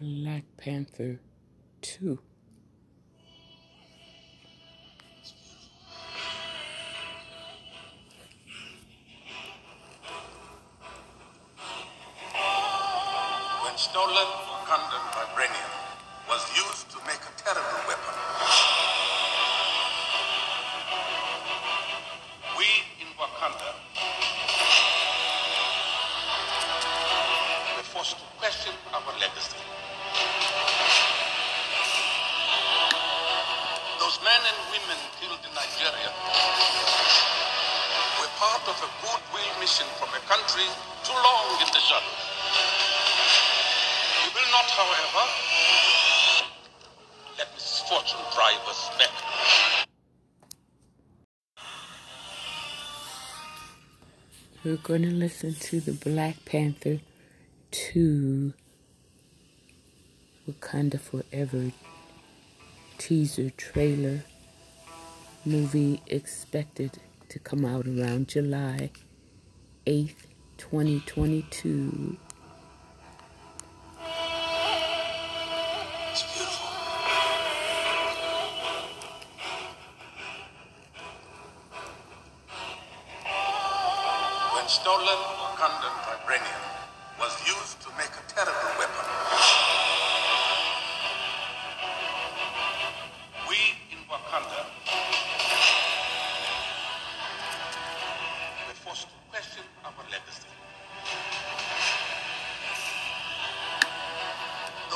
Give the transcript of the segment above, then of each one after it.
Black Panther 2. When stolen Wakandan vibranium was used to make a terrible weapon, we in Wakanda men and women killed in Nigeria were part of a goodwill mission from a country too long in the. We will not, however, let misfortune drive us back. We're going to listen to the Black Panther 2 Wakanda Forever teaser trailer movie expected to come out around July 8th, 2022. It's beautiful. When stolen Wakandan vibranium was used to make a terrible weapon,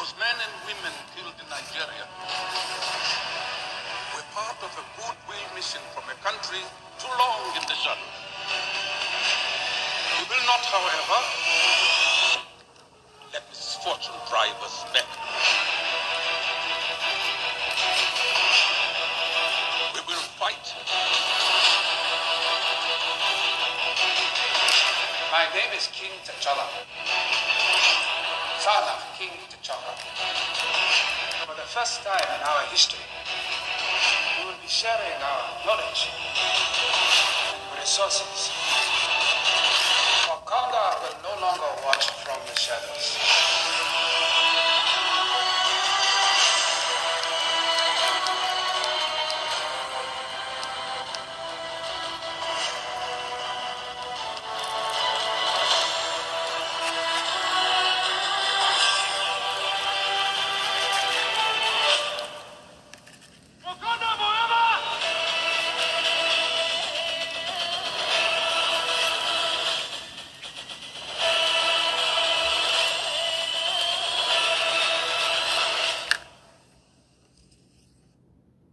Those men and women killed in Nigeria were part of a goodwill mission from a country too long in the shadows. We will not, however, let misfortune drive us back. We will fight. My name is King T'Challa, of King T'Chaka. For the first time in our history, we will be sharing our knowledge and resources. Wakanda will no longer watch from the shadows.